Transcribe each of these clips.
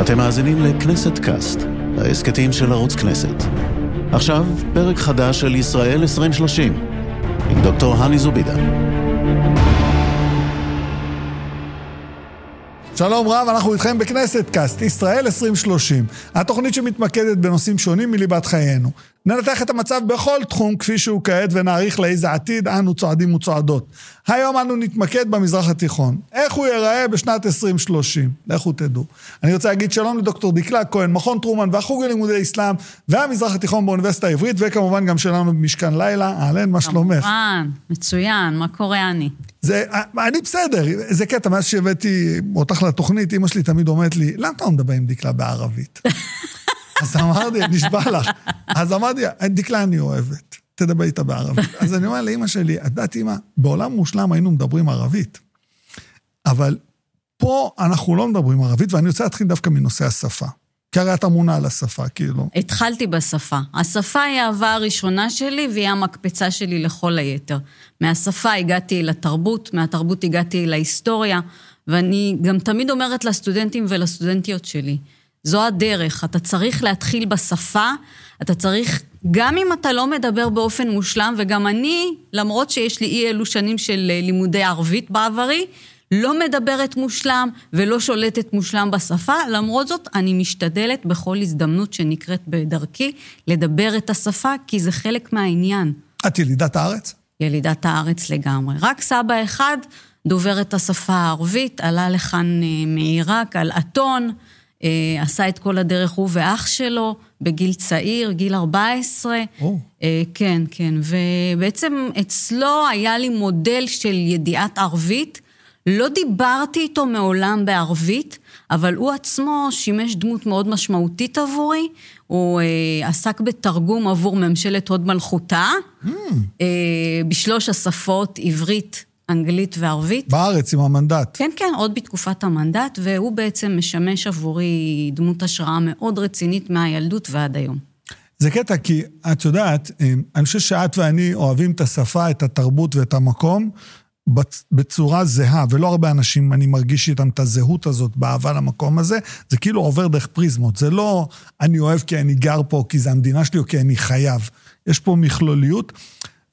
אתם מאזינים לכנסת קאסט, ההסכתים של ערוץ כנסת. עכשיו, פרק חדש של ישראל 2030, עם דוקטור הני זובידה. שלום רב, אנחנו איתכם בכנסת קאסט, ישראל 2030, התוכנית שמתמקדת בנושאים שונים מליבת חיינו. ננתח את המצב בכל תחום כפי שהוא כעת ונעריך לאיזה עתיד אנו צועדים וצועדות. היום אנו נתמקד במזרח התיכון. איך הוא ייראה בשנת 2030? לכו תדעו. אני רוצה להגיד שלום לדוקטור דקלה כהן, מכון טרומן והחוג ללימודי אסלאם והמזרח התיכון באוניברסיטה העברית, וכמובן גם שלנו במשכן לילה. אהלן, מה שלומך? כמובן, מצוין, מה קורה אני? זה, אני בסדר, זה קטע, מאז שהבאתי אותך לתוכנית, אמא שלי תמיד אומרת לי, למה אתה לא מדבר עם דקלה בערבית? אז אמרתי, נשבע לך. אז אמרתי, דקלה אני אוהבת, תדבר איתה בערבית. אז אני אומר לאמא שלי, את יודעת אמא, בעולם מושלם היינו מדברים ערבית. אבל פה אנחנו לא מדברים ערבית, ואני רוצה להתחיל דווקא מנושא השפה. כי הרי את אמונה על השפה, כאילו. התחלתי בשפה. השפה היא האהבה הראשונה שלי והיא המקפצה שלי לכל היתר. מהשפה הגעתי לתרבות, מהתרבות הגעתי להיסטוריה, ואני גם תמיד אומרת לסטודנטים ולסטודנטיות שלי, זו הדרך, אתה צריך להתחיל בשפה, אתה צריך, גם אם אתה לא מדבר באופן מושלם, וגם אני, למרות שיש לי אי אלו שנים של לימודי ערבית בעברי, לא מדברת מושלם ולא שולטת מושלם בשפה, למרות זאת אני משתדלת בכל הזדמנות שנקראת בדרכי לדבר את השפה, כי זה חלק מהעניין. את ילידת הארץ? ילידת הארץ לגמרי. רק סבא אחד דובר את השפה הערבית, עלה לכאן מעיראק על אתון, עשה את כל הדרך הוא ואח שלו בגיל צעיר, גיל 14. Oh. כן, כן, ובעצם אצלו היה לי מודל של ידיעת ערבית. לא דיברתי איתו מעולם בערבית, אבל הוא עצמו שימש דמות מאוד משמעותית עבורי. הוא אה, עסק בתרגום עבור ממשלת הוד מלכותה, mm. אה, בשלוש השפות, עברית, אנגלית וערבית. בארץ, עם המנדט. כן, כן, עוד בתקופת המנדט, והוא בעצם משמש עבורי דמות השראה מאוד רצינית מהילדות ועד היום. זה קטע, כי את יודעת, אני חושב שאת ואני אוהבים את השפה, את התרבות ואת המקום, בצורה זהה, ולא הרבה אנשים, אני מרגיש איתם את הזהות הזאת באהבה למקום הזה, זה כאילו עובר דרך פריזמות. זה לא אני אוהב כי אני גר פה, כי זה המדינה שלי, או כי אני חייב. יש פה מכלוליות,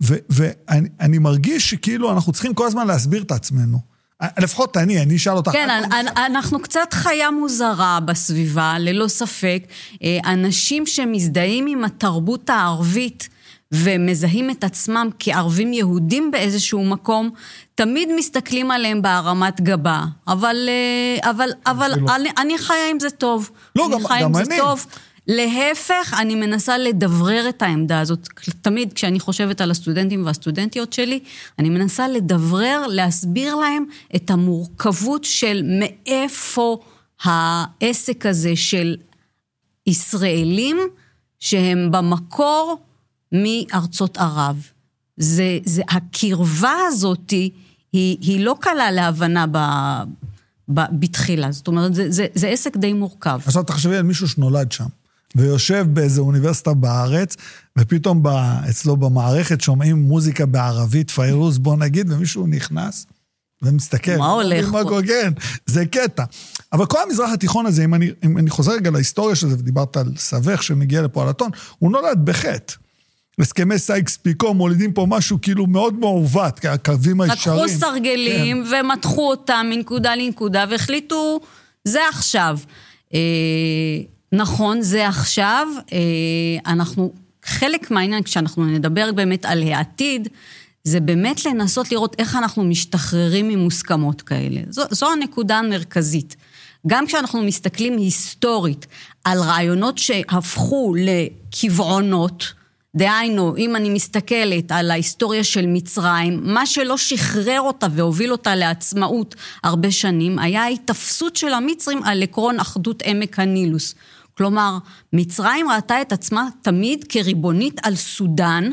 ואני מרגיש שכאילו אנחנו צריכים כל הזמן להסביר את עצמנו. לפחות אני, אני אשאל אותך. כן, אנחנו קצת חיה מוזרה בסביבה, ללא ספק. אנשים שמזדהים עם התרבות הערבית, ומזהים את עצמם כערבים יהודים באיזשהו מקום, תמיד מסתכלים עליהם בהרמת גבה. אבל, אבל, אבל אני, אני חיה עם זה טוב. לא, גם, אני. גם אני. טוב. להפך, אני מנסה לדברר את העמדה הזאת. תמיד כשאני חושבת על הסטודנטים והסטודנטיות שלי, אני מנסה לדברר, להסביר להם את המורכבות של מאיפה העסק הזה של ישראלים, שהם במקור מארצות ערב. זה, זה, הקרבה הזאת היא, היא לא קלה להבנה ב, בתחילה. זאת אומרת, זה, זה, זה עסק די מורכב. עכשיו תחשבי על מישהו שנולד שם, ויושב באיזו אוניברסיטה בארץ, ופתאום ב, אצלו במערכת שומעים מוזיקה בערבית, פיירוז בוא נגיד, ומישהו נכנס ומסתכל. מה הולך פה? כן, זה קטע. אבל כל המזרח התיכון הזה, אם אני, אם אני חוזר רגע להיסטוריה של זה, ודיברת על סבך שמגיע לפה על הטון, הוא נולד בחטא. הסכמי סייקס פיקו מולידים פה משהו כאילו מאוד מעוות, הקווים הישרים. לקחו סרגלים כן. ומתחו אותם מנקודה לנקודה והחליטו, זה עכשיו. נכון, זה עכשיו. אה, אנחנו, חלק מהעניין, כשאנחנו נדבר באמת על העתיד, זה באמת לנסות לראות איך אנחנו משתחררים ממוסכמות כאלה. זו, זו הנקודה המרכזית. גם כשאנחנו מסתכלים היסטורית על רעיונות שהפכו לקבעונות, דהיינו, אם אני מסתכלת על ההיסטוריה של מצרים, מה שלא שחרר אותה והוביל אותה לעצמאות הרבה שנים, היה ההיתפסות של המצרים על עקרון אחדות עמק הנילוס. כלומר, מצרים ראתה את עצמה תמיד כריבונית על סודאן,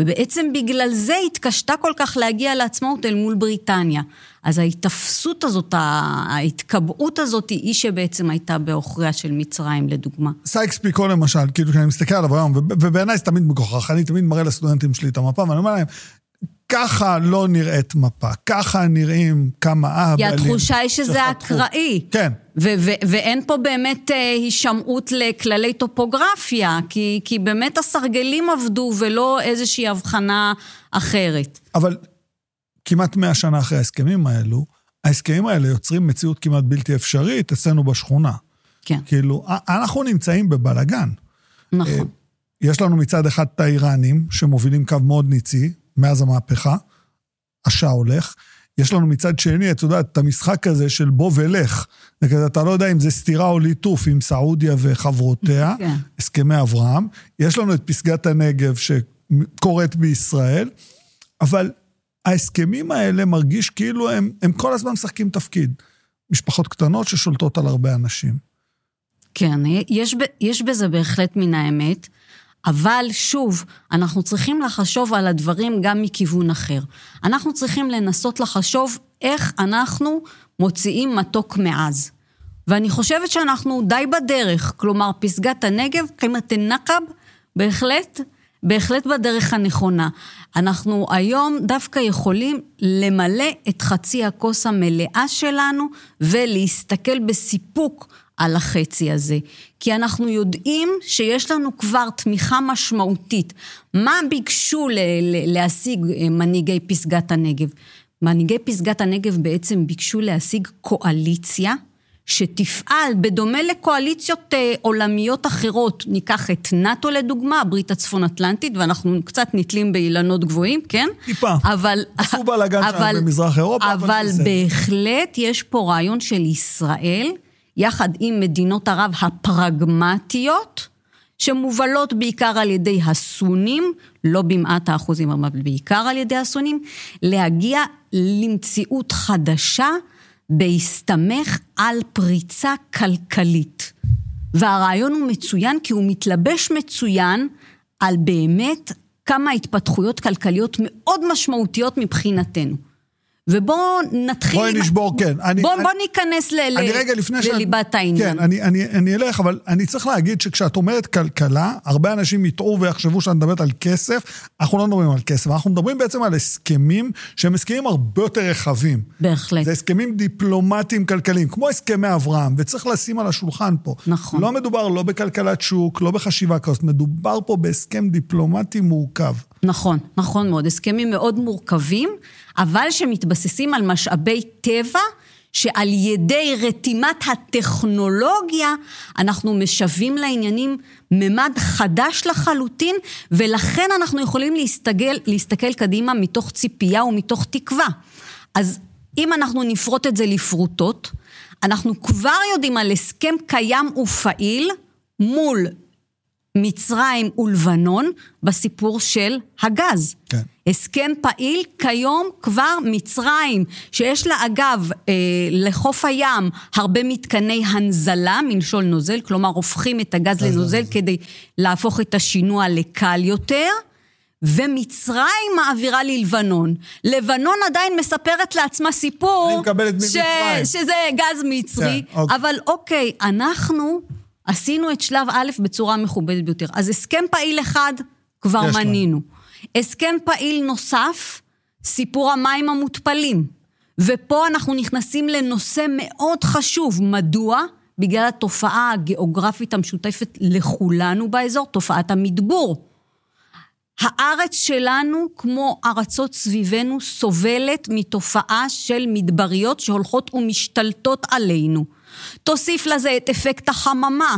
ובעצם בגלל זה התקשתה כל כך להגיע לעצמאות אל מול בריטניה. אז ההיתפסות הזאת, ההתקבעות הזאת, היא שבעצם הייתה בעוכריה של מצרים, לדוגמה. סייקס פיקו למשל, כאילו כשאני מסתכל עליו היום, ובעיניי זה תמיד מגוחך, אני תמיד מראה לסטודנטים שלי את המפה, ואני אומר להם, ככה לא נראית מפה, ככה נראים כמה אהבלים. כי התחושה היא שזה אקראי. כן. ו- ו- ואין פה באמת אה, הישמעות לכללי טופוגרפיה, כי, כי באמת הסרגלים עבדו ולא איזושהי הבחנה אחרת. אבל כמעט מאה שנה אחרי ההסכמים האלו, ההסכמים האלה יוצרים מציאות כמעט בלתי אפשרית אצלנו בשכונה. כן, כאילו, אנחנו נמצאים בבלגן. נכון. יש לנו מצד אחד את האיראנים, שמובילים קו מאוד ניצי מאז המהפכה, השעה הולך. יש לנו מצד שני, את יודעת, את המשחק הזה של בוא ולך. זה כזה, אתה לא יודע אם זה סתירה או ליטוף עם סעודיה וחברותיה, כן. הסכמי אברהם. יש לנו את פסגת הנגב שקורית בישראל, אבל ההסכמים האלה מרגיש כאילו הם, הם כל הזמן משחקים תפקיד. משפחות קטנות ששולטות על הרבה אנשים. כן, יש, יש בזה בהחלט מן האמת, אבל שוב, אנחנו צריכים לחשוב על הדברים גם מכיוון אחר. אנחנו צריכים לנסות לחשוב איך אנחנו מוציאים מתוק מעז. ואני חושבת שאנחנו די בדרך, כלומר, פסגת הנגב, קימת א-נקב, בהחלט, בהחלט בדרך הנכונה. אנחנו היום דווקא יכולים למלא את חצי הכוס המלאה שלנו ולהסתכל בסיפוק על החצי הזה. כי אנחנו יודעים שיש לנו כבר תמיכה משמעותית. מה ביקשו ל- ל- להשיג אה, מנהיגי פסגת הנגב? מנהיגי פסגת הנגב בעצם ביקשו להשיג קואליציה שתפעל בדומה לקואליציות אה, עולמיות אחרות. ניקח את נאט"ו לדוגמה, הברית הצפון אטלנטית, ואנחנו קצת נתלים באילנות גבוהים, כן? טיפה. אבל... עשו בלאגן שם אבל- במזרח אירופה, אבל אבל בסדר. בהחלט יש פה רעיון של ישראל, יחד עם מדינות ערב הפרגמטיות, שמובלות בעיקר על ידי הסונים, לא במעט האחוזים, אבל בעיקר על ידי הסונים, להגיע למציאות חדשה בהסתמך על פריצה כלכלית. והרעיון הוא מצוין כי הוא מתלבש מצוין על באמת כמה התפתחויות כלכליות מאוד משמעותיות מבחינתנו. ובואו נתחיל... בואי עם- נשבור, כן. אני- בואו אני- בוא ניכנס ל- אני רגע לפני שאת... לליבת העניין. כן, אני, אני, אני אלך, אבל אני צריך להגיד שכשאת אומרת כלכלה, הרבה אנשים יטעו ויחשבו שאת מדברת על כסף. אנחנו לא מדברים על כסף, אנחנו מדברים בעצם על הסכמים שהם הסכמים הרבה יותר רחבים. בהחלט. זה הסכמים דיפלומטיים כלכליים, כמו הסכמי אברהם, וצריך לשים על השולחן פה. נכון. לא מדובר לא בכלכלת שוק, לא בחשיבה כזאת, מדובר פה בהסכם דיפלומטי מורכב. נכון, נכון מאוד. הסכמים מאוד מורכבים, אבל שמתבססים על משאבי טבע, שעל ידי רתימת הטכנולוגיה, אנחנו משווים לעניינים ממד חדש לחלוטין, ולכן אנחנו יכולים להסתגל, להסתכל קדימה מתוך ציפייה ומתוך תקווה. אז אם אנחנו נפרוט את זה לפרוטות, אנחנו כבר יודעים על הסכם קיים ופעיל מול מצרים ולבנון בסיפור של הגז. כן. הסכם פעיל כיום כבר מצרים, שיש לה אגב אה, לחוף הים הרבה מתקני הנזלה, מלשון נוזל, כלומר הופכים את הגז לנוזל כדי להפוך את השינוע לקל יותר. ומצרים מעבירה ללבנון. לבנון עדיין מספרת לעצמה סיפור... אני מקבלת ממצרים. שזה גז מצרי, כן, אוקיי. אבל אוקיי, אנחנו עשינו את שלב א' בצורה מכובדת ביותר. אז הסכם פעיל אחד כבר לנו. מנינו. הסכם פעיל נוסף, סיפור המים המותפלים. ופה אנחנו נכנסים לנושא מאוד חשוב. מדוע? בגלל התופעה הגיאוגרפית המשותפת לכולנו באזור, תופעת המדבור. הארץ שלנו, כמו ארצות סביבנו, סובלת מתופעה של מדבריות שהולכות ומשתלטות עלינו. תוסיף לזה את אפקט החממה,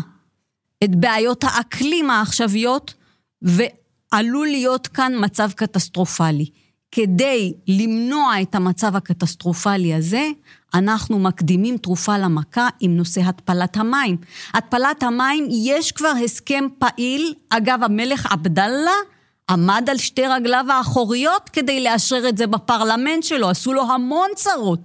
את בעיות האקלים העכשוויות, ועלול להיות כאן מצב קטסטרופלי. כדי למנוע את המצב הקטסטרופלי הזה, אנחנו מקדימים תרופה למכה עם נושא התפלת המים. התפלת המים, יש כבר הסכם פעיל, אגב, המלך עבדאללה עמד על שתי רגליו האחוריות כדי לאשרר את זה בפרלמנט שלו, עשו לו המון צרות.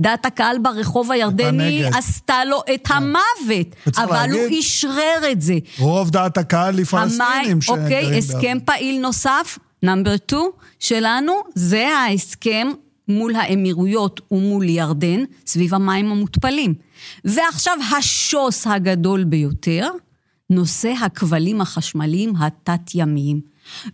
דעת הקהל ברחוב הירדני. עשתה לו את המוות, וצריך אבל הוא להגיד- אשרר את זה. רוב דעת הקהל לפלסטינים המים, שגרים אוקיי, בעזה. הסכם פעיל נוסף, נאמבר 2 שלנו, זה ההסכם מול האמירויות ומול ירדן, סביב המים המותפלים. ועכשיו השוס הגדול ביותר, נושא הכבלים החשמליים התת-ימיים.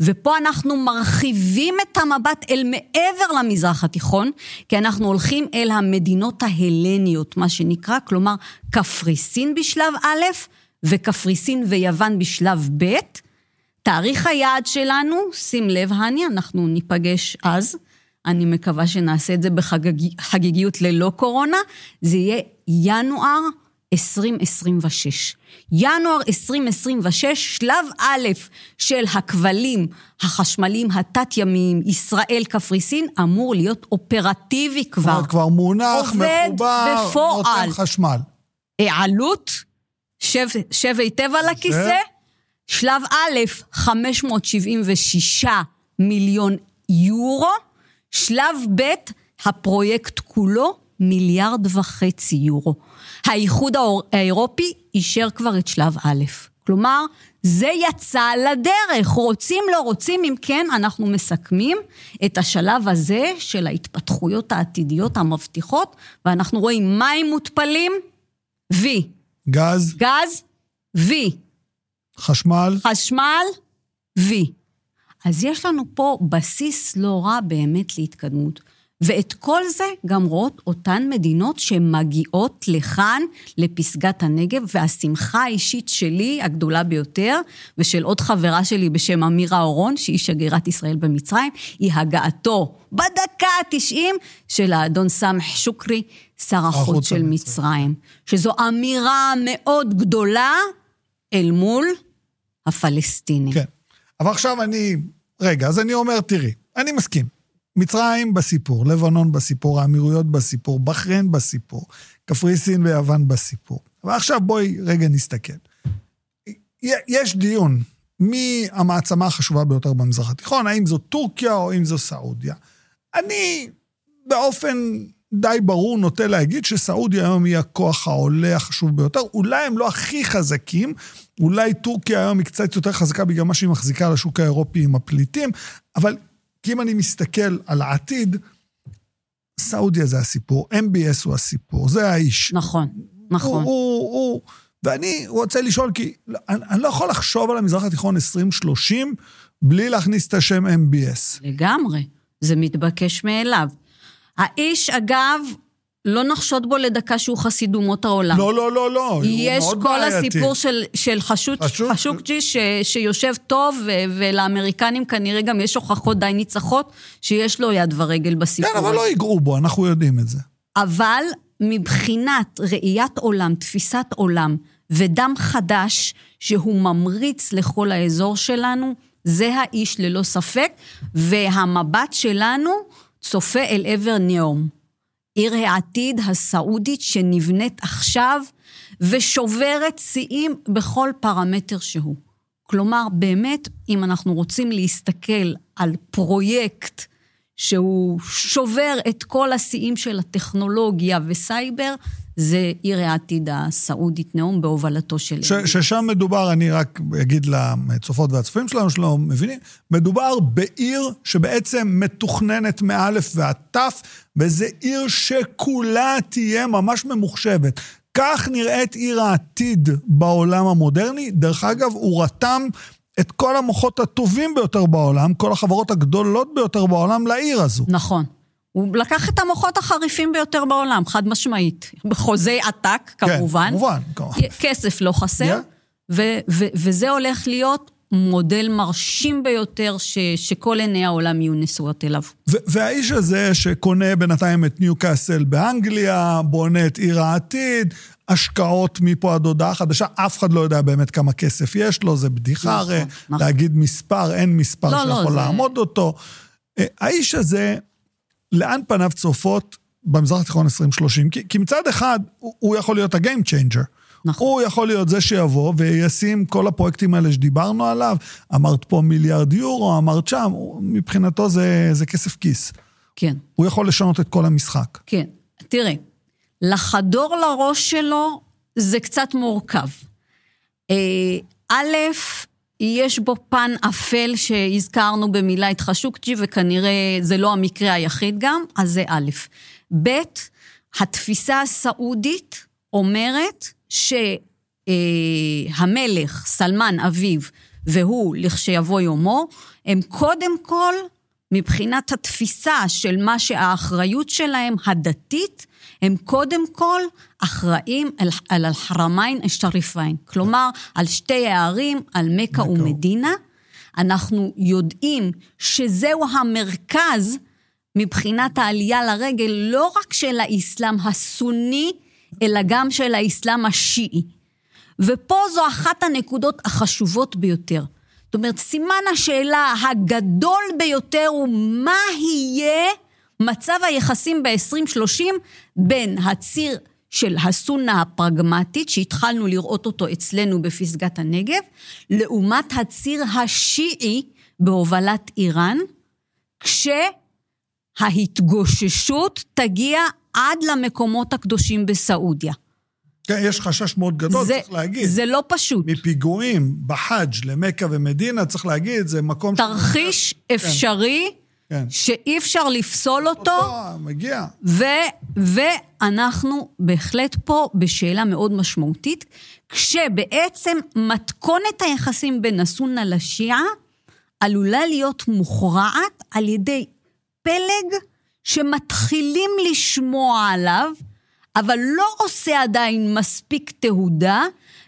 ופה אנחנו מרחיבים את המבט אל מעבר למזרח התיכון, כי אנחנו הולכים אל המדינות ההלניות, מה שנקרא, כלומר, קפריסין בשלב א' וקפריסין ויוון בשלב ב'. תאריך היעד שלנו, שים לב, הני, אנחנו ניפגש אז. אני מקווה שנעשה את זה בחגיגיות ללא קורונה, זה יהיה ינואר 2026. ינואר 2026, שלב א' של הכבלים החשמליים התת-ימיים, ישראל-קפריסין, אמור להיות אופרטיבי כבר. כבר, כבר מונח, מחובר, בפועל. נותן חשמל. עלות, שב, שב היטב על הכיסא, שלב א', 576 מיליון יורו, שלב ב', הפרויקט כולו, מיליארד וחצי יורו. האיחוד האירופי אישר כבר את שלב א'. כלומר, זה יצא לדרך, רוצים לא רוצים, אם כן, אנחנו מסכמים את השלב הזה של ההתפתחויות העתידיות המבטיחות, ואנחנו רואים מים מותפלים, V. גז. גז, V. חשמל. חשמל, V. אז יש לנו פה בסיס לא רע באמת להתקדמות. ואת כל זה גם רואות אותן מדינות שמגיעות לכאן, לפסגת הנגב, והשמחה האישית שלי, הגדולה ביותר, ושל עוד חברה שלי בשם אמירה אורון, שהיא שגרירת ישראל במצרים, היא הגעתו בדקה ה-90 של האדון סמח שוקרי, שר החוץ של מצרים. שזו אמירה מאוד גדולה אל מול הפלסטינים. כן. אבל עכשיו אני... רגע, אז אני אומר, תראי, אני מסכים. מצרים בסיפור, לבנון בסיפור, האמירויות בסיפור, בחריין בסיפור, קפריסין ויוון בסיפור. ועכשיו בואי רגע נסתכל. יש דיון, מי המעצמה החשובה ביותר במזרח התיכון, האם זו טורקיה או אם זו סעודיה. אני באופן די ברור נוטה להגיד שסעודיה היום היא הכוח העולה החשוב ביותר. אולי הם לא הכי חזקים, אולי טורקיה היום היא קצת יותר חזקה בגלל מה שהיא מחזיקה על השוק האירופי עם הפליטים, אבל כי אם אני מסתכל על העתיד, סעודיה זה הסיפור, MBS הוא הסיפור, זה האיש. נכון, נכון. הוא, הוא, הוא, ואני רוצה לשאול, כי אני, אני לא יכול לחשוב על המזרח התיכון 2030 בלי להכניס את השם MBS. לגמרי, זה מתבקש מאליו. האיש, אגב, לא נחשוד בו לדקה שהוא חסיד אומות העולם. לא, לא, לא, לא, יש כל הסיפור של, של חשות, חשות... חשוקג'י ש, שיושב טוב, ו, ולאמריקנים כנראה גם יש הוכחות די ניצחות שיש לו יד ורגל בסיפור. כן, אבל לא ייגעו בו, אנחנו יודעים את זה. אבל מבחינת ראיית עולם, תפיסת עולם, ודם חדש שהוא ממריץ לכל האזור שלנו, זה האיש ללא ספק, והמבט שלנו צופה אל עבר נאום. עיר העתיד הסעודית שנבנית עכשיו ושוברת שיאים בכל פרמטר שהוא. כלומר, באמת, אם אנחנו רוצים להסתכל על פרויקט שהוא שובר את כל השיאים של הטכנולוגיה וסייבר, זה עיר העתיד הסעודית נאום בהובלתו של... ש, ששם מדובר, אני רק אגיד לצופות והצופים שלנו שלא מבינים, מדובר בעיר שבעצם מתוכננת מאלף ועד תף, וזה עיר שכולה תהיה ממש ממוחשבת. כך נראית עיר העתיד בעולם המודרני. דרך אגב, הוא רתם את כל המוחות הטובים ביותר בעולם, כל החברות הגדולות ביותר בעולם לעיר הזו. נכון. הוא לקח את המוחות החריפים ביותר בעולם, חד משמעית. בחוזי עתק, כמובן. כן, כמובן. כסף לא חסר, yeah. ו- ו- וזה הולך להיות מודל מרשים ביותר, ש- שכל עיני העולם יהיו נשואות אליו. והאיש הזה שקונה בינתיים את ניוקאסל באנגליה, בונה את עיר העתיד, השקעות מפה עד הודעה חדשה, אף אחד לא יודע באמת כמה כסף יש לו, זה בדיחה הרי, נכון, נכון. להגיד מספר, אין מספר לא, שיכול לא, לעמוד זה... אותו. אה, האיש הזה... לאן פניו צופות במזרח התיכון 2030? כי, כי מצד אחד, הוא, הוא יכול להיות ה-game changer. נכון. הוא יכול להיות זה שיבוא וישים כל הפרויקטים האלה שדיברנו עליו, אמרת פה מיליארד יורו, אמרת שם, מבחינתו זה, זה כסף כיס. כן. הוא יכול לשנות את כל המשחק. כן. תראה, לחדור לראש שלו זה קצת מורכב. אה, א', יש בו פן אפל שהזכרנו במילה את חשוקג'י, וכנראה זה לא המקרה היחיד גם, אז זה א'. ב', התפיסה הסעודית אומרת שהמלך, סלמן אביו, והוא לכשיבוא יומו, הם קודם כל, מבחינת התפיסה של מה שהאחריות שלהם הדתית, הם קודם כל אחראים על, על אל-חרמיין אל-שריפיין. כלומר, על שתי הערים, על מכה ומדינה. אנחנו יודעים שזהו המרכז מבחינת העלייה לרגל, לא רק של האסלאם הסוני, אלא גם של האסלאם השיעי. ופה זו אחת הנקודות החשובות ביותר. זאת אומרת, סימן השאלה הגדול ביותר הוא מה יהיה מצב היחסים ב-2030 בין הציר של הסונה הפרגמטית, שהתחלנו לראות אותו אצלנו בפסגת הנגב, לעומת הציר השיעי בהובלת איראן, כשההתגוששות תגיע עד למקומות הקדושים בסעודיה. כן, יש חשש מאוד גדול, זה, צריך להגיד. זה לא פשוט. מפיגועים בחאג' למכה ומדינה, צריך להגיד, זה מקום... תרחיש ש... אפשרי, כן. שאי אפשר לפסול אותו. אותו מגיע. ו, ואנחנו בהחלט פה בשאלה מאוד משמעותית, כשבעצם מתכונת היחסים בין הסונה לשיעה עלולה להיות מוכרעת על ידי פלג שמתחילים לשמוע עליו, אבל לא עושה עדיין מספיק תהודה,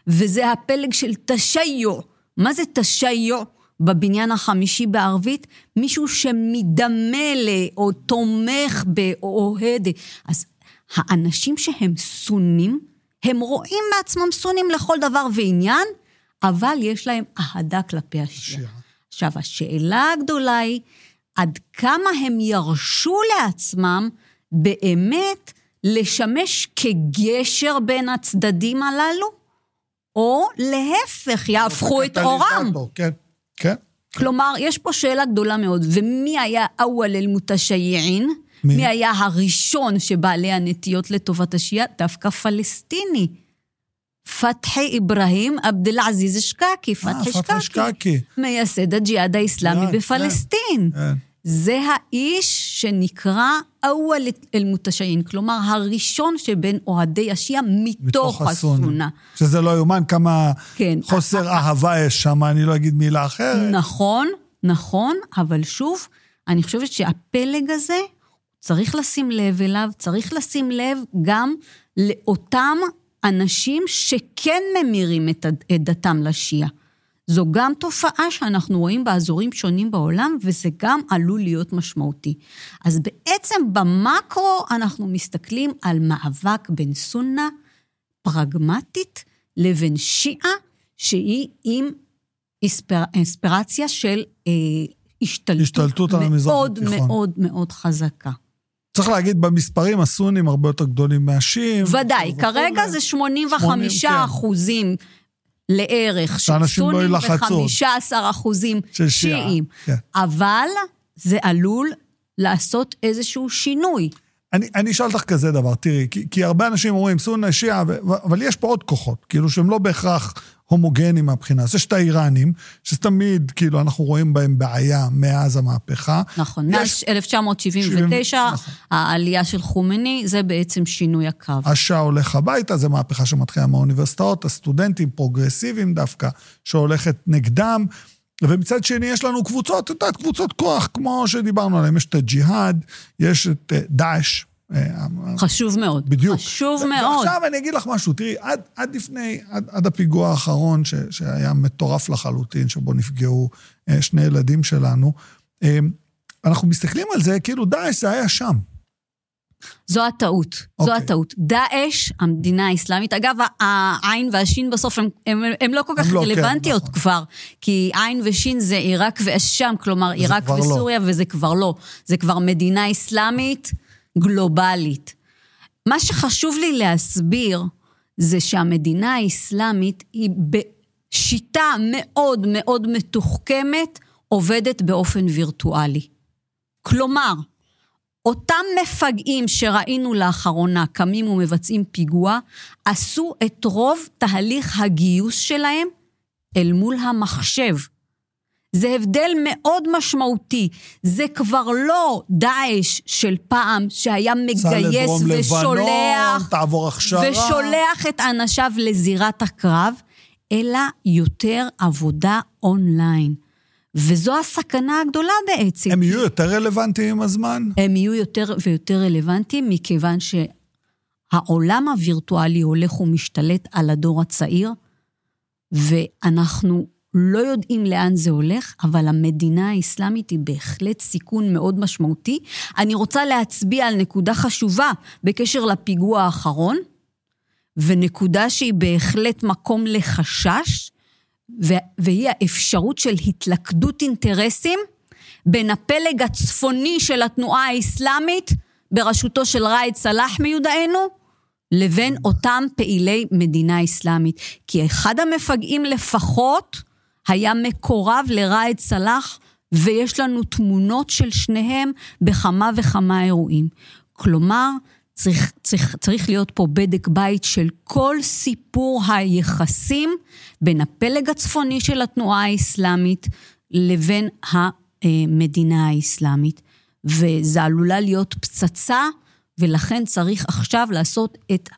וזה הפלג של תשיו. מה זה תשיו בבניין החמישי בערבית? מישהו שמדמה ל... או תומך ב... או אוהד. אז האנשים שהם סונים, הם רואים מעצמם סונים לכל דבר ועניין, אבל יש להם אהדה כלפי השיעה. עכשיו, השאלה הגדולה היא, עד כמה הם ירשו לעצמם באמת לשמש כגשר בין הצדדים הללו, או להפך, יהפכו את אורם. כן, כן. כלומר, יש פה שאלה גדולה מאוד, ומי היה אוול אל-מותשייעין? מי? מי היה הראשון שבעלי הנטיות לטובת השיעה? דווקא פלסטיני. פתחי אברהים עבד אל-עזיז שקקי, פתחי שקקי, מייסד הג'יהאד האיסלאמי כן, בספלסטין. כן. זה האיש שנקרא אוול אל-מותשיין, כלומר, הראשון שבין אוהדי השיעה מתוך הסונה. שזה לא יאומן כמה כן. חוסר אהבה יש שם, אני לא אגיד מילה אחרת. נכון, נכון, אבל שוב, אני חושבת שהפלג הזה, צריך לשים לב אליו, צריך לשים לב גם לאותם אנשים שכן ממירים את דתם לשיעה. זו גם תופעה שאנחנו רואים באזורים שונים בעולם, וזה גם עלול להיות משמעותי. אז בעצם במקרו אנחנו מסתכלים על מאבק בין סונה פרגמטית לבין שיעה, שהיא עם אספר, אספירציה של אה, השתלטות, השתלטות המזרח מאוד מאוד מאוד חזקה. צריך להגיד, במספרים הסונים הרבה יותר גדולים מהשיעים. ודאי, כרגע זה 85 80, אחוזים. כן. לערך של סונים לא ו-15 אחוזים שיעים. כן. אבל זה עלול לעשות איזשהו שינוי. אני, אני אשאל אותך כזה דבר, תראי, כי, כי הרבה אנשים אומרים סונה שיעה, אבל יש פה עוד כוחות, כאילו שהם לא בהכרח הומוגנים מהבחינה. אז יש את האיראנים, שתמיד, כאילו, אנחנו רואים בהם בעיה מאז המהפכה. נכון, מאז 1979, נכון. העלייה של חומני, זה בעצם שינוי הקו. השאה הולך הביתה, זו מהפכה שמתחילה מהאוניברסיטאות, הסטודנטים פרוגרסיביים דווקא, שהולכת נגדם. ומצד שני יש לנו קבוצות, את יודעת, קבוצות כוח, כמו שדיברנו עליהן, יש את הג'יהאד, יש את אה, דאעש, חשוב מאוד. בדיוק. חשוב מאוד. ועכשיו אני אגיד לך משהו, תראי, עד, עד לפני, עד, עד הפיגוע האחרון, ש, שהיה מטורף לחלוטין, שבו נפגעו אה, שני ילדים שלנו, אה, אנחנו מסתכלים על זה כאילו דאעש זה היה שם. זו הטעות, okay. זו אוקיי. הטעות. דאעש, המדינה האסלאמית, אגב, העין והשין בסוף הם, הם, הם לא כל כך לא, כן, רלוונטיות כן, נכון. כבר, כי עין ושין זה עיראק ואשם, כלומר עיראק לא. וסוריה, לא. וזה כבר לא. זה כבר מדינה אסלאמית. גלובלית. מה שחשוב לי להסביר זה שהמדינה האסלאמית היא בשיטה מאוד מאוד מתוחכמת עובדת באופן וירטואלי. כלומר, אותם מפגעים שראינו לאחרונה קמים ומבצעים פיגוע, עשו את רוב תהליך הגיוס שלהם אל מול המחשב. זה הבדל מאוד משמעותי. זה כבר לא דאעש של פעם, שהיה מגייס ושולח... לבנון, תעבור הכשרה. ושולח את אנשיו לזירת הקרב, אלא יותר עבודה אונליין. וזו הסכנה הגדולה בעצם. הם יהיו יותר רלוונטיים עם הזמן? הם יהיו יותר ויותר רלוונטיים, מכיוון שהעולם הווירטואלי הולך ומשתלט על הדור הצעיר, ואנחנו לא יודעים לאן זה הולך, אבל המדינה האסלאמית היא בהחלט סיכון מאוד משמעותי. אני רוצה להצביע על נקודה חשובה בקשר לפיגוע האחרון, ונקודה שהיא בהחלט מקום לחשש, והיא האפשרות של התלכדות אינטרסים בין הפלג הצפוני של התנועה האסלאמית, בראשותו של ראאד סלאח מיודענו, לבין אותם פעילי מדינה אסלאמית. כי אחד המפגעים לפחות היה מקורב לראאד סלאח, ויש לנו תמונות של שניהם בכמה וכמה אירועים. כלומר, צריך, צריך, צריך להיות פה בדק בית של כל סיפור היחסים בין הפלג הצפוני של התנועה האסלאמית לבין המדינה האסלאמית. וזה עלולה להיות פצצה, ולכן צריך עכשיו לעשות את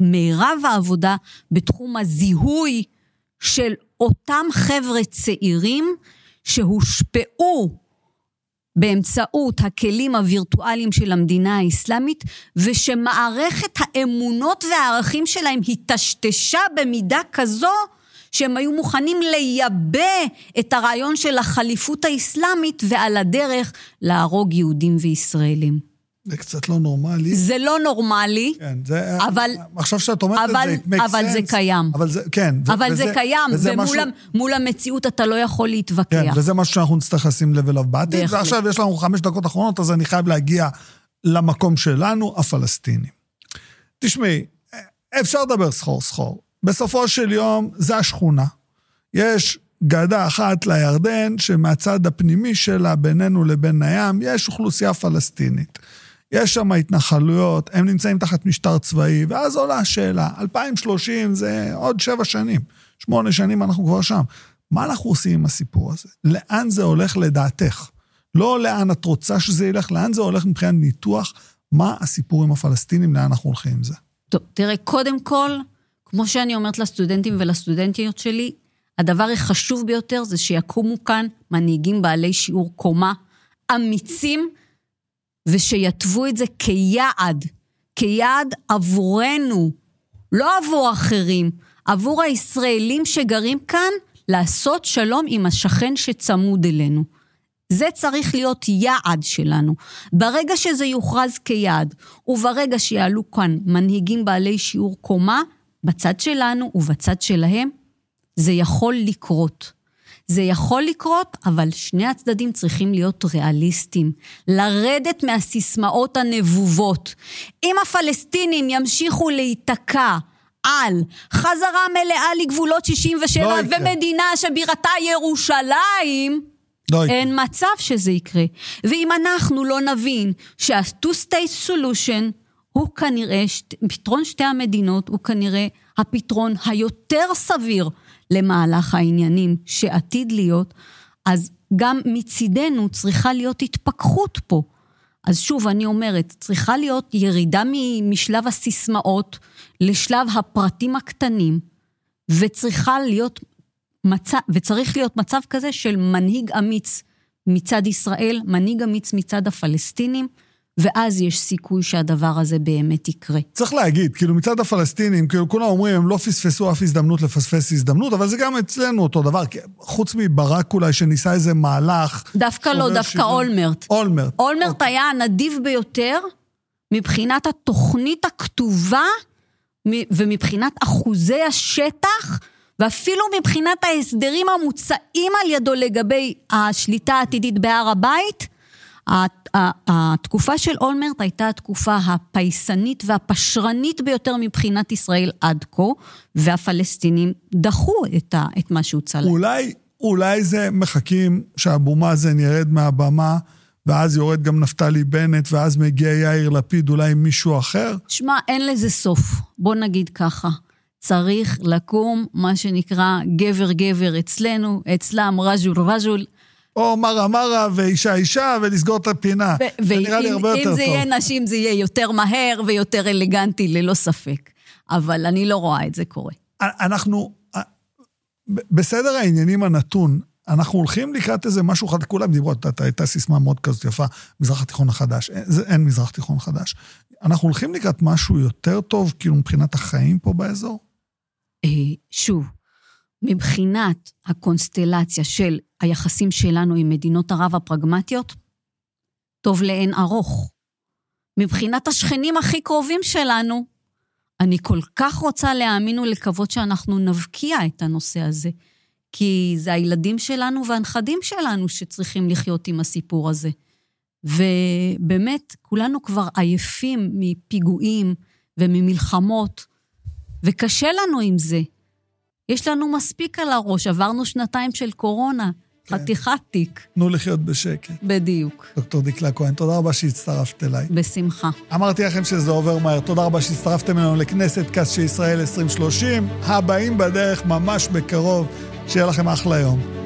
מירב העבודה בתחום הזיהוי של אותם חבר'ה צעירים שהושפעו באמצעות הכלים הווירטואליים של המדינה האסלאמית, ושמערכת האמונות והערכים שלהם היטשטשה במידה כזו, שהם היו מוכנים לייבא את הרעיון של החליפות האסלאמית, ועל הדרך להרוג יהודים וישראלים. זה קצת לא נורמלי. זה לא נורמלי, כן, זה... אבל... עכשיו שאת אומרת אבל, את זה, it makes אבל sense. זה קיים. אבל זה, כן. אבל וזה, זה קיים, וזה ומול משהו, מול המציאות אתה לא יכול להתווכח. כן, וזה משהו שאנחנו נצטרך לשים לב אליו בעתיד. בהחלט. ועכשיו יש לנו חמש דקות אחרונות, אז אני חייב להגיע למקום שלנו, הפלסטינים. תשמעי, אפשר לדבר סחור סחור. בסופו של יום, זה השכונה. יש גדה אחת לירדן, שמהצד הפנימי שלה, בינינו לבין הים, יש אוכלוסייה פלסטינית. יש שם התנחלויות, הם נמצאים תחת משטר צבאי, ואז עולה השאלה, 2030 זה עוד שבע שנים, שמונה שנים אנחנו כבר שם. מה אנחנו עושים עם הסיפור הזה? לאן זה הולך לדעתך? לא לאן את רוצה שזה ילך, לאן זה הולך מבחינת ניתוח, מה הסיפור עם הפלסטינים, לאן אנחנו הולכים עם זה? טוב, תראה, קודם כל, כמו שאני אומרת לסטודנטים ולסטודנטיות שלי, הדבר החשוב ביותר זה שיקומו כאן מנהיגים בעלי שיעור קומה, אמיצים, ושיתוו את זה כיעד, כיעד עבורנו, לא עבור אחרים, עבור הישראלים שגרים כאן, לעשות שלום עם השכן שצמוד אלינו. זה צריך להיות יעד שלנו. ברגע שזה יוכרז כיעד, וברגע שיעלו כאן מנהיגים בעלי שיעור קומה, בצד שלנו ובצד שלהם, זה יכול לקרות. זה יכול לקרות, אבל שני הצדדים צריכים להיות ריאליסטים. לרדת מהסיסמאות הנבובות. אם הפלסטינים ימשיכו להיתקע על חזרה מלאה לגבולות 67 לא יקרה. ומדינה שבירתה ירושלים, לא יקרה. אין מצב שזה יקרה. ואם אנחנו לא נבין שה-two-state solution הוא כנראה, פתרון שתי המדינות הוא כנראה הפתרון היותר סביר למהלך העניינים שעתיד להיות, אז גם מצידנו צריכה להיות התפכחות פה. אז שוב, אני אומרת, צריכה להיות ירידה משלב הסיסמאות לשלב הפרטים הקטנים, וצריכה להיות מצב, וצריך להיות מצב כזה של מנהיג אמיץ מצד ישראל, מנהיג אמיץ מצד הפלסטינים, ואז יש סיכוי שהדבר הזה באמת יקרה. צריך להגיד, כאילו מצד הפלסטינים, כאילו כולם אומרים, הם לא פספסו אף הזדמנות לפספס הזדמנות, אבל זה גם אצלנו אותו דבר, חוץ מברק אולי, שניסה איזה מהלך. דווקא לא, דווקא שוויון. אולמרט. אולמרט. אולמרט אוקיי. היה הנדיב ביותר מבחינת התוכנית הכתובה ומבחינת אחוזי השטח, ואפילו מבחינת ההסדרים המוצעים על ידו לגבי השליטה העתידית בהר הבית. התקופה של אולמרט הייתה התקופה הפייסנית והפשרנית ביותר מבחינת ישראל עד כה, והפלסטינים דחו את, ה- את מה שהוצע להם. אולי, אולי זה מחכים שאבו מאזן ירד מהבמה, ואז יורד גם נפתלי בנט, ואז מגיע יאיר לפיד, אולי עם מישהו אחר? שמע, אין לזה סוף. בוא נגיד ככה. צריך לקום, מה שנקרא, גבר-גבר אצלנו, אצלם רג'ול-רג'ול. או מרה מרה ואישה אישה, ולסגור את הפינה. זה נראה לי הרבה יותר טוב. זה יהיה נשים, זה יהיה יותר מהר ויותר אלגנטי, ללא ספק. אבל אני לא רואה את זה קורה. אנחנו, בסדר העניינים הנתון, אנחנו הולכים לקראת איזה משהו חדש, כולם דיברו, הייתה סיסמה מאוד כזאת יפה, מזרח התיכון החדש, אין, אין מזרח תיכון חדש. אנחנו הולכים לקראת משהו יותר טוב, כאילו מבחינת החיים פה באזור? אה, שוב, מבחינת הקונסטלציה של היחסים שלנו עם מדינות ערב הפרגמטיות, טוב לאין ארוך. מבחינת השכנים הכי קרובים שלנו, אני כל כך רוצה להאמין ולקוות שאנחנו נבקיע את הנושא הזה. כי זה הילדים שלנו והנכדים שלנו שצריכים לחיות עם הסיפור הזה. ובאמת, כולנו כבר עייפים מפיגועים וממלחמות, וקשה לנו עם זה. יש לנו מספיק על הראש, עברנו שנתיים של קורונה, כן. חתיכת תיק. תנו לחיות בשקט. בדיוק. דוקטור דקלה כהן, תודה רבה שהצטרפת אליי. בשמחה. אמרתי לכם שזה עובר מהר. תודה רבה שהצטרפתם אלינו לכנסת כס של ישראל 2030. הבאים בדרך ממש בקרוב. שיהיה לכם אחלה יום.